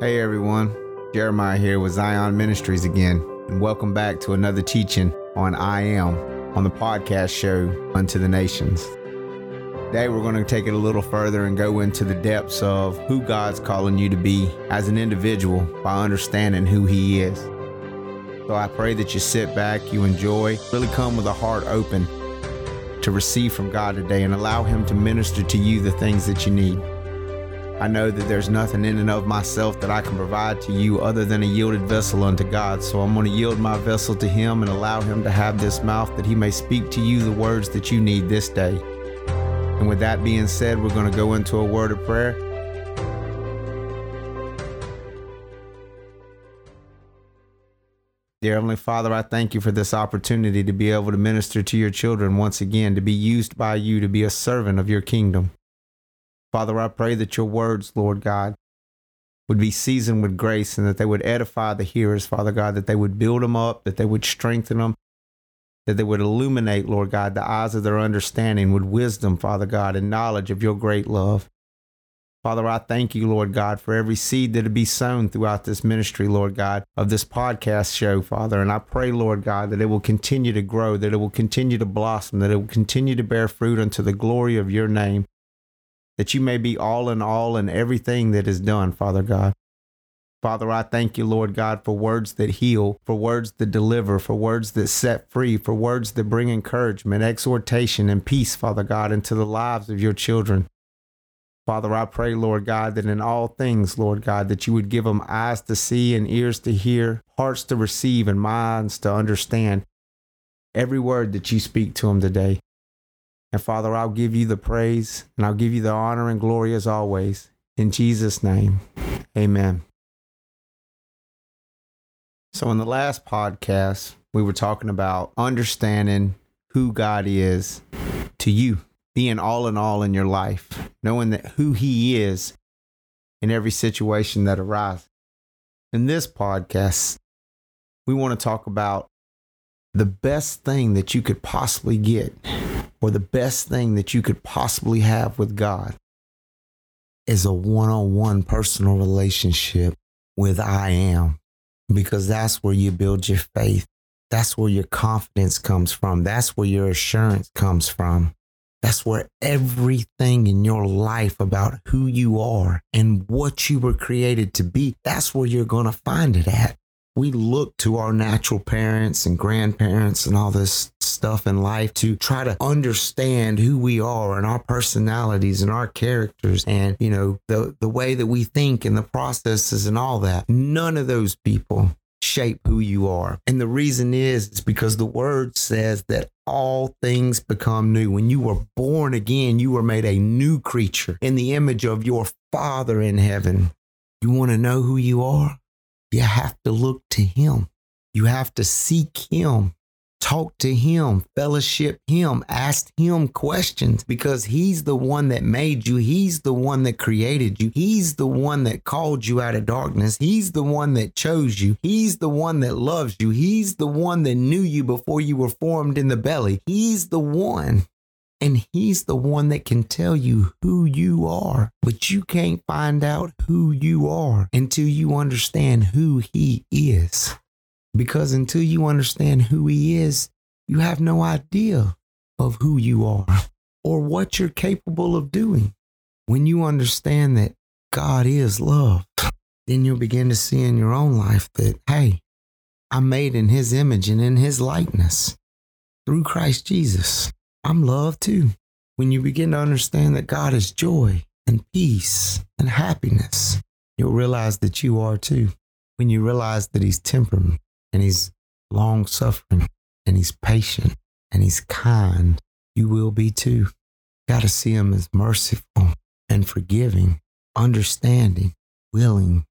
Hey everyone, Jeremiah here with Zion Ministries again, and welcome back to another teaching on I Am on the podcast show Unto the Nations. Today we're going to take it a little further and go into the depths of who God's calling you to be as an individual by understanding who He is. So I pray that you sit back, you enjoy, really come with a heart open to receive from God today and allow Him to minister to you the things that you need. I know that there's nothing in and of myself that I can provide to you other than a yielded vessel unto God. So I'm going to yield my vessel to Him and allow Him to have this mouth that He may speak to you the words that you need this day. And with that being said, we're going to go into a word of prayer. Dear Heavenly Father, I thank you for this opportunity to be able to minister to your children once again, to be used by you to be a servant of your kingdom. Father, I pray that your words, Lord God, would be seasoned with grace and that they would edify the hearers, Father God, that they would build them up, that they would strengthen them, that they would illuminate, Lord God, the eyes of their understanding with wisdom, Father God, and knowledge of your great love. Father, I thank you, Lord God, for every seed that would be sown throughout this ministry, Lord God, of this podcast show, Father. And I pray, Lord God, that it will continue to grow, that it will continue to blossom, that it will continue to bear fruit unto the glory of your name that you may be all in all in everything that is done, Father God. Father, I thank you, Lord God, for words that heal, for words that deliver, for words that set free, for words that bring encouragement, exhortation, and peace, Father God, into the lives of your children. Father, I pray, Lord God, that in all things, Lord God, that you would give them eyes to see and ears to hear, hearts to receive, and minds to understand every word that you speak to them today. And Father, I'll give you the praise and I'll give you the honor and glory as always. In Jesus' name, amen. So, in the last podcast, we were talking about understanding who God is to you, being all in all in your life, knowing that who He is in every situation that arises. In this podcast, we want to talk about the best thing that you could possibly get or the best thing that you could possibly have with God is a one on one personal relationship with I am, because that's where you build your faith. That's where your confidence comes from. That's where your assurance comes from. That's where everything in your life about who you are and what you were created to be, that's where you're going to find it at we look to our natural parents and grandparents and all this stuff in life to try to understand who we are and our personalities and our characters and you know the the way that we think and the processes and all that. None of those people shape who you are. And the reason is is because the word says that all things become new. When you were born again you were made a new creature in the image of your father in heaven. You want to know who you are you have to look to Him. You have to seek Him, talk to Him, fellowship Him, ask Him questions because He's the one that made you. He's the one that created you. He's the one that called you out of darkness. He's the one that chose you. He's the one that loves you. He's the one that knew you before you were formed in the belly. He's the one and he's the one that can tell you who you are. But you can't find out who you are until you understand who he is. Because until you understand who he is, you have no idea of who you are or what you're capable of doing. When you understand that God is love, then you'll begin to see in your own life that, hey, I'm made in his image and in his likeness through Christ Jesus. I'm love too. When you begin to understand that God is joy and peace and happiness, you'll realize that you are too. When you realize that He's temperate and He's long suffering and He's patient and He's kind, you will be too. Got to see Him as merciful and forgiving, understanding, willing,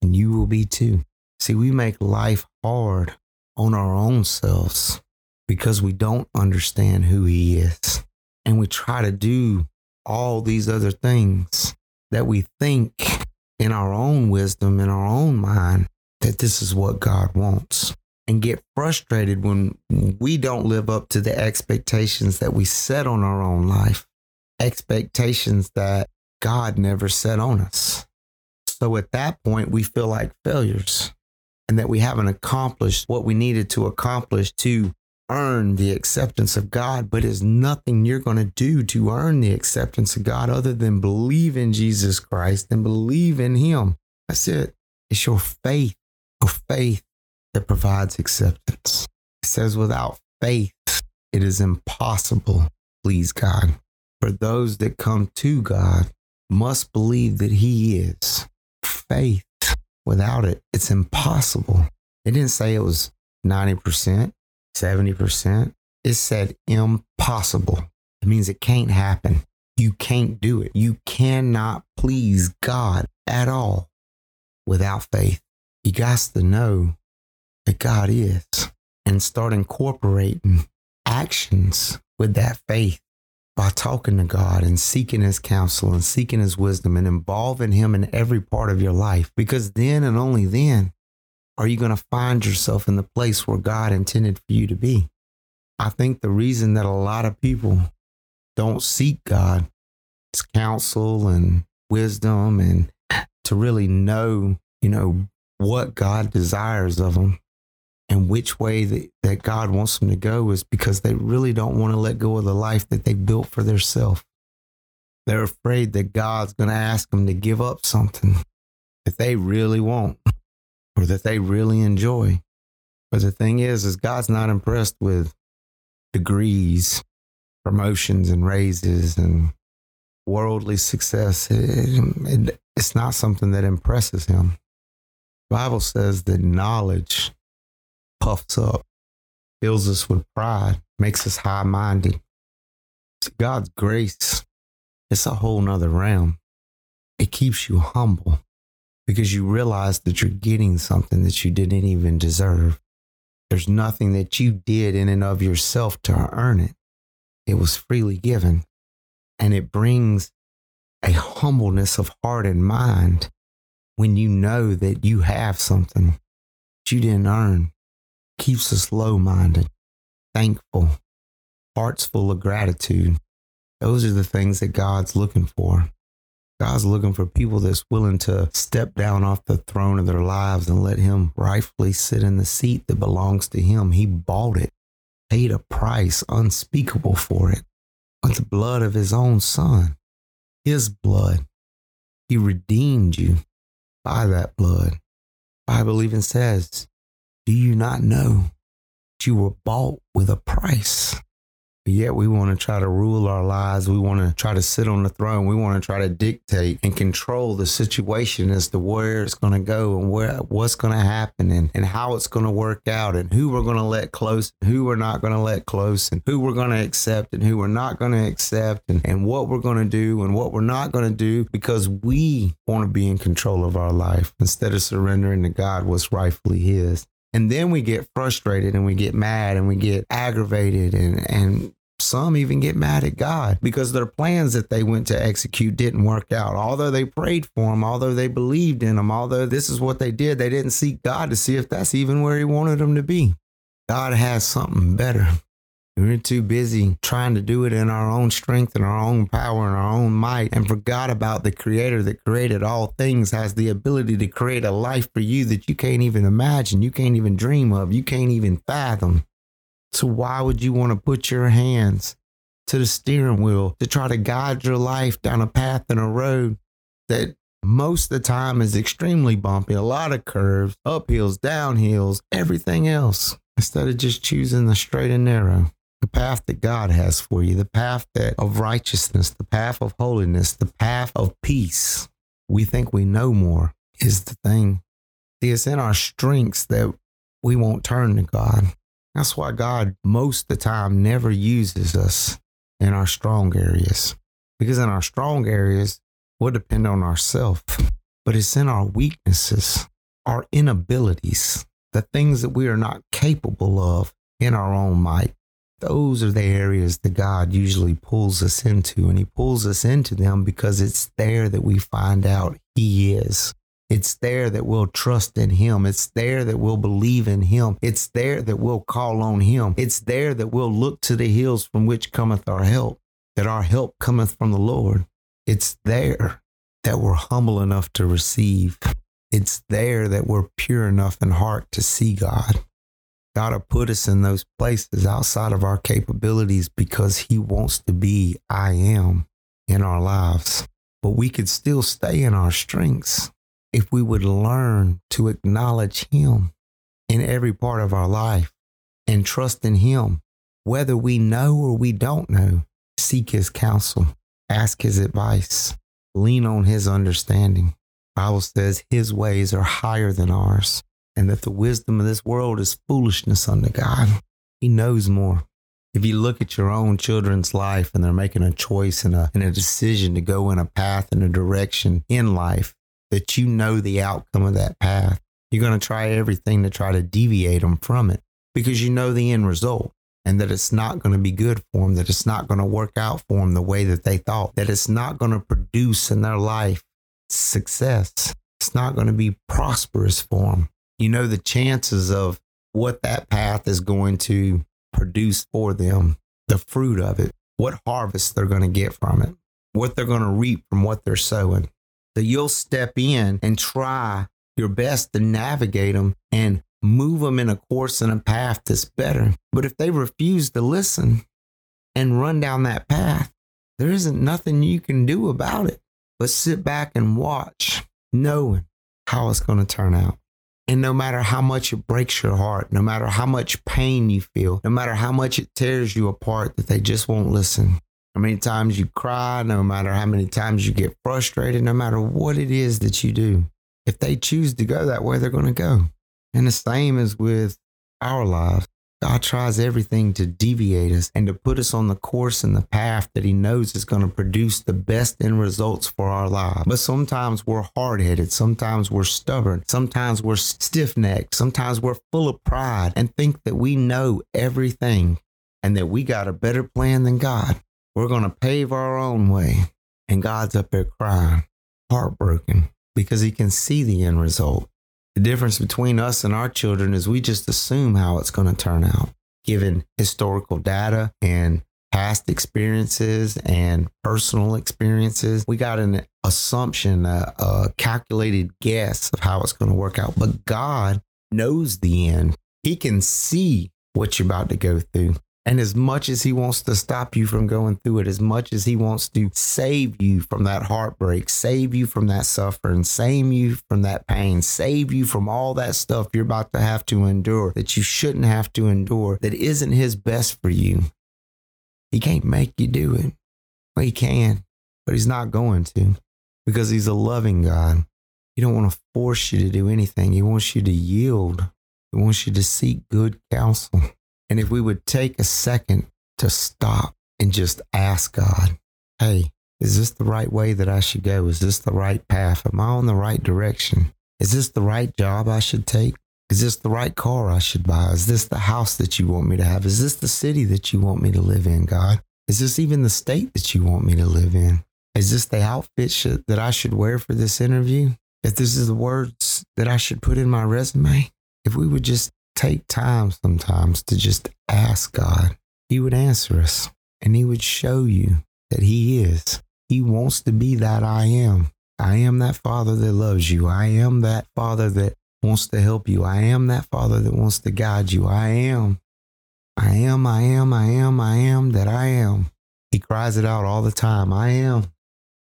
and you will be too. See, we make life hard on our own selves because we don't understand who He is. And we try to do all these other things that we think in our own wisdom, in our own mind, that this is what God wants. And get frustrated when we don't live up to the expectations that we set on our own life, expectations that God never set on us. So at that point, we feel like failures and that we haven't accomplished what we needed to accomplish to earn the acceptance of God. But there's nothing you're going to do to earn the acceptance of God other than believe in Jesus Christ and believe in Him. That's it. It's your faith, your faith that provides acceptance. It says, without faith, it is impossible to please God. For those that come to God must believe that He is. Faith, without it, it's impossible. It didn't say it was 90%, 70%. It said impossible. It means it can't happen. You can't do it. You cannot please God at all without faith. You got to know that God is and start incorporating actions with that faith by talking to God and seeking his counsel and seeking his wisdom and involving him in every part of your life. Because then and only then are you going to find yourself in the place where God intended for you to be. I think the reason that a lot of people don't seek God is counsel and wisdom and to really know, you know, what God desires of them and which way that, that God wants them to go is because they really don't want to let go of the life that they built for themselves. They're afraid that God's going to ask them to give up something that they really want or that they really enjoy. But the thing is, is God's not impressed with degrees, promotions and raises and worldly success. It, it, it's not something that impresses him. The Bible says that knowledge puffs up, fills us with pride, makes us high minded. God's grace, it's a whole nother realm. It keeps you humble because you realize that you're getting something that you didn't even deserve. There's nothing that you did in and of yourself to earn it. It was freely given. And it brings a humbleness of heart and mind when you know that you have something that you didn't earn keeps us low minded, thankful, hearts full of gratitude. Those are the things that God's looking for. God's looking for people that's willing to step down off the throne of their lives and let Him rightfully sit in the seat that belongs to Him. He bought it, paid a price unspeakable for it with the blood of His own Son, His blood. He redeemed you by that blood. Bible even says do you not know that you were bought with a price? But yet we want to try to rule our lives. We want to try to sit on the throne. We want to try to dictate and control the situation as to where it's going to go and where what's going to happen and, and how it's going to work out and who we're going to let close who we're not going to let close and who we're going to accept and who we're not going to accept and, and what we're going to do and what we're not going to do because we want to be in control of our life instead of surrendering to God what's rightfully his. And then we get frustrated and we get mad and we get aggravated and, and some even get mad at God because their plans that they went to execute didn't work out. Although they prayed for them, although they believed in them, although this is what they did, they didn't seek God to see if that's even where He wanted them to be. God has something better. We're too busy trying to do it in our own strength and our own power and our own might and forgot about the creator that created all things has the ability to create a life for you that you can't even imagine, you can't even dream of, you can't even fathom. So why would you want to put your hands to the steering wheel to try to guide your life down a path and a road that most of the time is extremely bumpy, a lot of curves, uphills, downhills, everything else, instead of just choosing the straight and narrow? the path that God has for you, the path that of righteousness, the path of holiness, the path of peace. We think we know more is the thing. It's in our strengths that we won't turn to God. That's why God, most the time, never uses us in our strong areas. Because in our strong areas, we'll depend on ourselves. But it's in our weaknesses, our inabilities, the things that we are not capable of in our own might those are the areas that God usually pulls us into. And He pulls us into them because it's there that we find out He is. It's there that we'll trust in Him. It's there that we'll believe in Him. It's there that we'll call on Him. It's there that we'll look to the hills from which cometh our help, that our help cometh from the Lord. It's there that we're humble enough to receive. It's there that we're pure enough in heart to see God. God will put us in those places outside of our capabilities because He wants to be I am in our lives. But we could still stay in our strengths if we would learn to acknowledge Him in every part of our life and trust in Him. Whether we know or we don't know, seek His counsel, ask His advice, lean on His understanding. Bible says His ways are higher than ours, and that the wisdom of this world is foolishness unto God. He knows more. If you look at your own children's life and they're making a choice and a, and a decision to go in a path and a direction in life, that you know the outcome of that path, you're going to try everything to try to deviate them from it because you know the end result and that it's not going to be good for them, that it's not going to work out for them the way that they thought, that it's not going to produce in their life success. It's not going to be prosperous for them. You know the chances of what that path is going to produce for them, the fruit of it, what harvest they're going to get from it, what they're going to reap from what they're sowing. So you'll step in and try your best to navigate them and move them in a course and a path that's better. But if they refuse to listen and run down that path, there isn't nothing you can do about it but sit back and watch, knowing how it's going to turn out. And no matter how much it breaks your heart, no matter how much pain you feel, no matter how much it tears you apart, that they just won't listen. How many times you cry, no matter how many times you get frustrated, no matter what it is that you do, if they choose to go that way, they're going to go. And the same is with our lives. God tries everything to deviate us and to put us on the course and the path that He knows is going to produce the best end results for our lives. But sometimes we're hard headed. Sometimes we're stubborn. Sometimes we're stiff necked. Sometimes we're full of pride and think that we know everything and that we got a better plan than God. We're going to pave our own way. And God's up there crying, heartbroken, because He can see the end result. The difference between us and our children is we just assume how it's going to turn out, given historical data and past experiences and personal experiences. We got an assumption, a, a calculated guess of how it's going to work out. But God knows the end. He can see what you're about to go through. And as much as he wants to stop you from going through it, as much as he wants to save you from that heartbreak, save you from that suffering, save you from that pain, save you from all that stuff you're about to have to endure that you shouldn't have to endure, that isn't his best for you, he can't make you do it. Well, he can, but he's not going to because he's a loving God. He don't want to force you to do anything. He wants you to yield. He wants you to seek good counsel. And if we would take a second to stop and just ask God, hey, is this the right way that I should go? Is this the right path? Am I on the right direction? Is this the right job I should take? Is this the right car I should buy? Is this the house that you want me to have? Is this the city that you want me to live in, God? Is this even the state that you want me to live in? Is this the outfit that I should wear for this interview? If this is the words that I should put in my resume? If we would just take time sometimes to just ask God, He would answer us and He would show you that He is. He wants to be that I am. I am that Father that loves you. I am that Father that wants to help you. I am that Father that wants to guide you. I am. I am, I am, I am, I am that I am. He cries it out all the time. I am.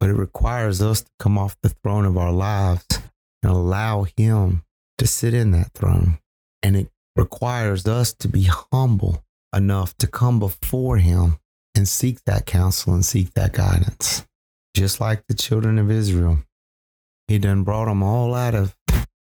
But it requires us to come off the throne of our lives and allow Him to sit in that throne. And it requires us to be humble enough to come before Him and seek that counsel and seek that guidance. Just like the children of Israel, He done brought them all out of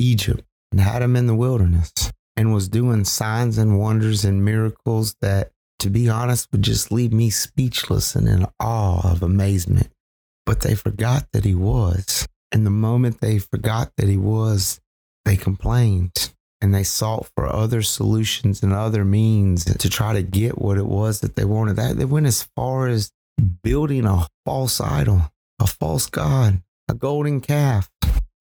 Egypt and had them in the wilderness and was doing signs and wonders and miracles that, to be honest, would just leave me speechless and in awe of amazement. But they forgot that He was. And the moment they forgot that He was, they complained and they sought for other solutions and other means to try to get what it was that they wanted. That they went as far as building a false idol, a false god, a golden calf,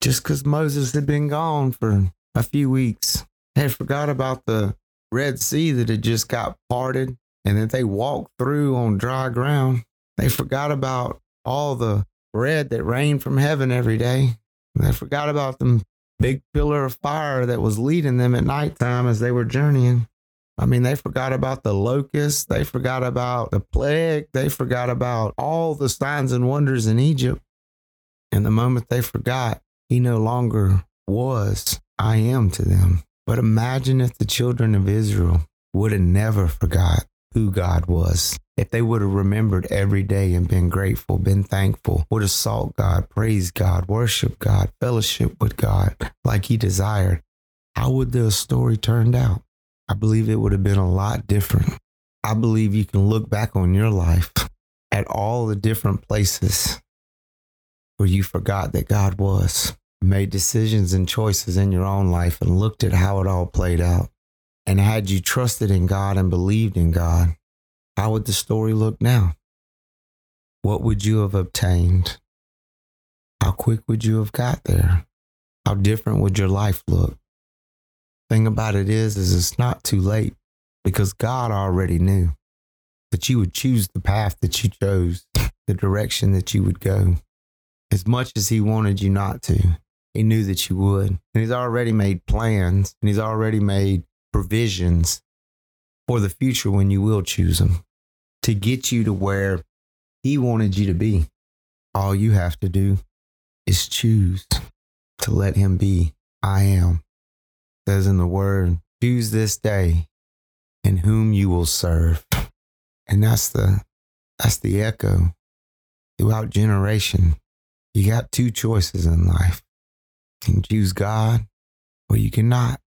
just because Moses had been gone for a few weeks. They had forgot about the Red Sea that had just got parted and that they walked through on dry ground. They forgot about all the bread that rained from heaven every day. They forgot about the big pillar of fire that was leading them at nighttime as they were journeying. I mean, they forgot about the locusts. They forgot about the plague. They forgot about all the signs and wonders in Egypt. And the moment they forgot, he no longer was I am to them. But imagine if the children of Israel would have never forgot who God was. If they would have remembered every day and been grateful, been thankful, would have sought God, praised God, worshiped God, fellowship with God like He desired, how would the story turned out? I believe it would have been a lot different. I believe you can look back on your life at all the different places where you forgot that God was, made decisions and choices in your own life, and looked at how it all played out. And had you trusted in God and believed in God, how would the story look now? What would you have obtained? How quick would you have got there? How different would your life look? Thing about it is, is it's not too late because God already knew that you would choose the path that you chose, the direction that you would go. As much as He wanted you not to, He knew that you would. And He's already made plans and He's already made provisions for the future when you will choose Him to get you to where He wanted you to be. All you have to do is choose to let Him be. I am. Says in the Word, choose this day in whom you will serve. And that's the that's the echo throughout generation. You got two choices in life. You can choose God or you cannot.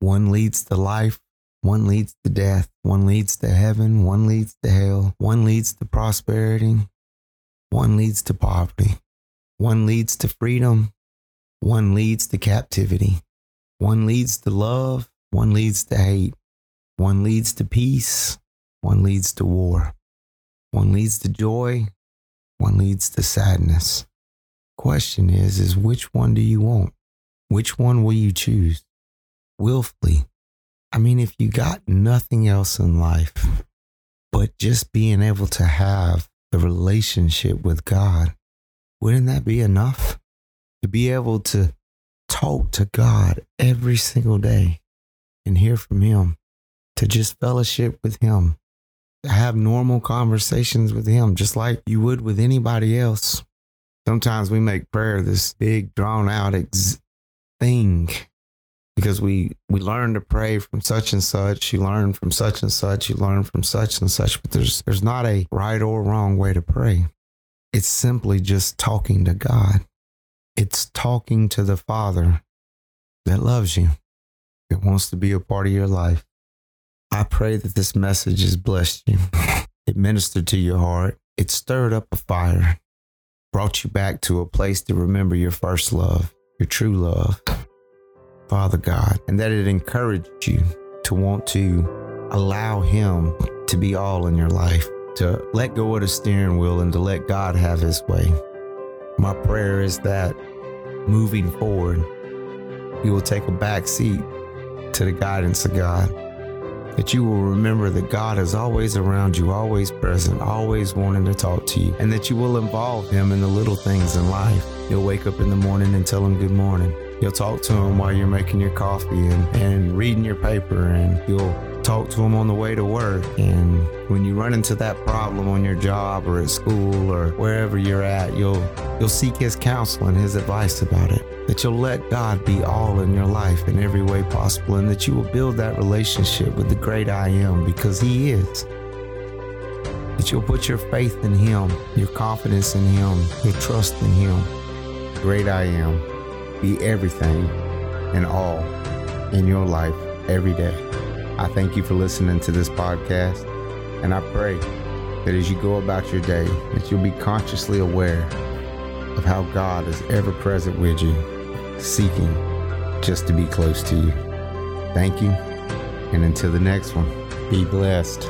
One leads to life, one leads to death, one leads to heaven, one leads to hell, one leads to prosperity, one leads to poverty, one leads to freedom, one leads to captivity, one leads to love, one leads to hate, one leads to peace, one leads to war, one leads to joy, one leads to sadness. Question is, is which one do you want? Which one will you choose? willfully. I mean, if you got nothing else in life but just being able to have the relationship with God, wouldn't that be enough? To be able to talk to God every single day and hear from Him, to just fellowship with Him, to have normal conversations with Him, just like you would with anybody else. Sometimes we make prayer this big, drawn out ex- thing because we we learn to pray from such and such you learn from such and such you learn from such and such but there's there's not a right or wrong way to pray. It's simply just talking to god. It's talking to the father that loves you that wants to be a part of your life. I pray that this message has blessed you. It ministered to your heart. It stirred up a fire. Brought you back to a place to remember your first love your true love Father God, and that it encouraged you to want to allow Him to be all in your life, to let go of the steering wheel and to let God have His way. My prayer is that moving forward, you will take a back seat to the guidance of God. That you will remember that God is always around you, always present, always wanting to talk to you, and that you will involve Him in the little things in life. You'll wake up in the morning and tell Him good morning. You'll talk to them while you're making your coffee and, and reading your paper, and you'll talk to them on the way to work. And when you run into that problem on your job or at school or wherever you're at, you'll you'll seek his counsel and his advice about it. That you'll let God be all in your life in every way possible, and that you will build that relationship with the great I am because he is. That you'll put your faith in him, your confidence in him, your trust in him. Great I am be everything and all in your life every day. I thank you for listening to this podcast, and I pray that as you go about your day, that you'll be consciously aware of how God is ever present with you, seeking just to be close to you. Thank you, and until the next one, be blessed.